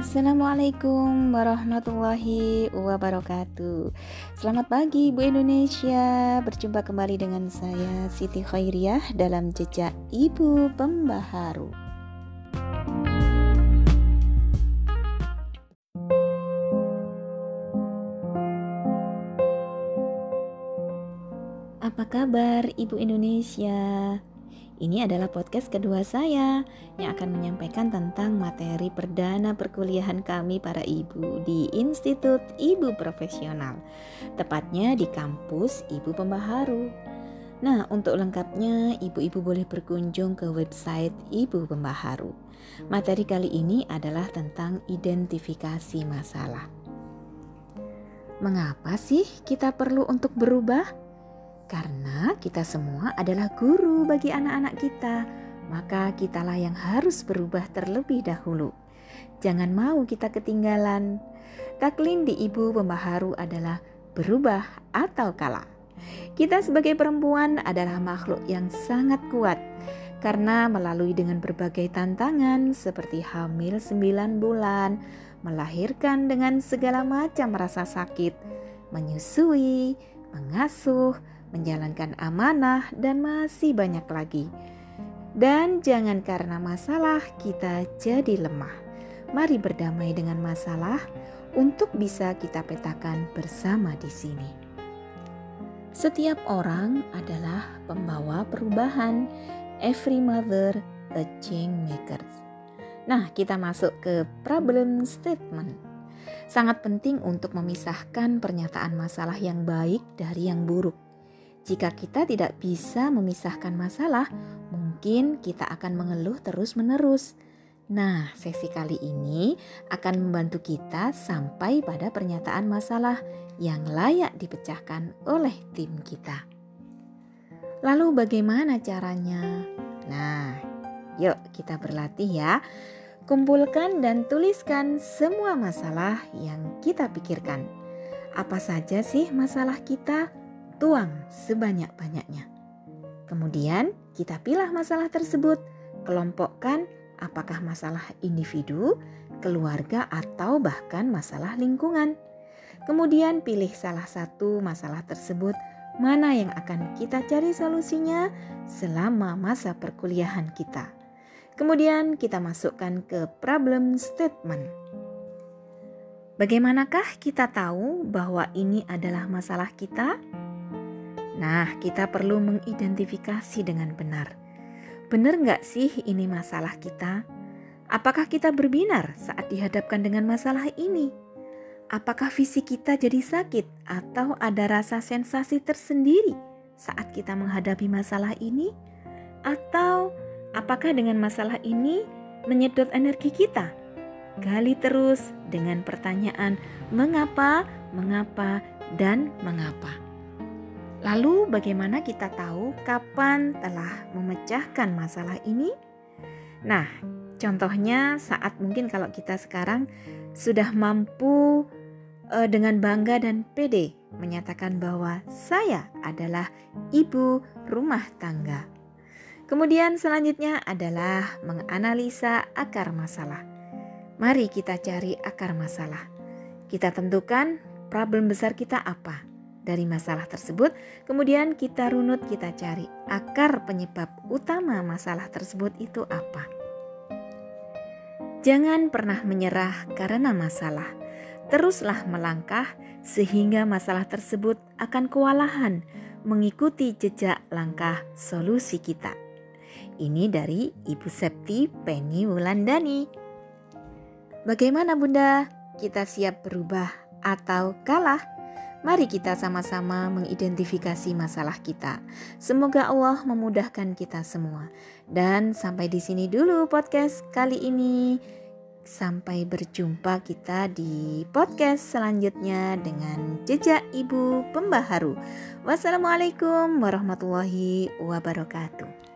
Assalamualaikum warahmatullahi wabarakatuh. Selamat pagi Ibu Indonesia. Berjumpa kembali dengan saya Siti Khairiyah dalam jejak Ibu Pembaharu. Apa kabar Ibu Indonesia? Ini adalah podcast kedua saya yang akan menyampaikan tentang materi perdana perkuliahan kami para ibu di Institut Ibu Profesional, tepatnya di kampus Ibu Pembaharu. Nah, untuk lengkapnya, ibu-ibu boleh berkunjung ke website Ibu Pembaharu. Materi kali ini adalah tentang identifikasi masalah. Mengapa sih kita perlu untuk berubah? Karena kita semua adalah guru bagi anak-anak kita, maka kitalah yang harus berubah terlebih dahulu. Jangan mau kita ketinggalan. Taklin di Ibu Pembaharu adalah berubah atau kalah. Kita sebagai perempuan adalah makhluk yang sangat kuat karena melalui dengan berbagai tantangan seperti hamil 9 bulan, melahirkan dengan segala macam rasa sakit, menyusui, mengasuh, menjalankan amanah, dan masih banyak lagi. Dan jangan karena masalah kita jadi lemah. Mari berdamai dengan masalah untuk bisa kita petakan bersama di sini. Setiap orang adalah pembawa perubahan. Every mother a change maker. Nah, kita masuk ke problem statement. Sangat penting untuk memisahkan pernyataan masalah yang baik dari yang buruk. Jika kita tidak bisa memisahkan masalah, mungkin kita akan mengeluh terus-menerus. Nah, sesi kali ini akan membantu kita sampai pada pernyataan masalah yang layak dipecahkan oleh tim kita. Lalu, bagaimana caranya? Nah, yuk kita berlatih ya. Kumpulkan dan tuliskan semua masalah yang kita pikirkan. Apa saja sih masalah kita? Tuang sebanyak-banyaknya. Kemudian kita pilih masalah tersebut, kelompokkan apakah masalah individu, keluarga, atau bahkan masalah lingkungan. Kemudian pilih salah satu masalah tersebut mana yang akan kita cari solusinya selama masa perkuliahan kita. Kemudian kita masukkan ke problem statement. Bagaimanakah kita tahu bahwa ini adalah masalah kita? Nah, kita perlu mengidentifikasi dengan benar. Benar nggak sih ini masalah kita? Apakah kita berbinar saat dihadapkan dengan masalah ini? Apakah fisik kita jadi sakit atau ada rasa sensasi tersendiri saat kita menghadapi masalah ini? Atau apakah dengan masalah ini menyedot energi kita? Gali terus dengan pertanyaan mengapa, mengapa, dan mengapa. Lalu, bagaimana kita tahu kapan telah memecahkan masalah ini? Nah, contohnya saat mungkin kalau kita sekarang sudah mampu uh, dengan bangga dan pede menyatakan bahwa saya adalah ibu rumah tangga. Kemudian selanjutnya adalah menganalisa akar masalah. Mari kita cari akar masalah. Kita tentukan problem besar kita apa dari masalah tersebut, kemudian kita runut, kita cari akar penyebab utama masalah tersebut itu apa. Jangan pernah menyerah karena masalah. Teruslah melangkah sehingga masalah tersebut akan kewalahan mengikuti jejak langkah solusi kita. Ini dari Ibu Septi Penny Wulandani. Bagaimana Bunda? Kita siap berubah atau kalah? Mari kita sama-sama mengidentifikasi masalah kita. Semoga Allah memudahkan kita semua. Dan sampai di sini dulu podcast kali ini. Sampai berjumpa kita di podcast selanjutnya dengan jejak Ibu Pembaharu. Wassalamualaikum warahmatullahi wabarakatuh.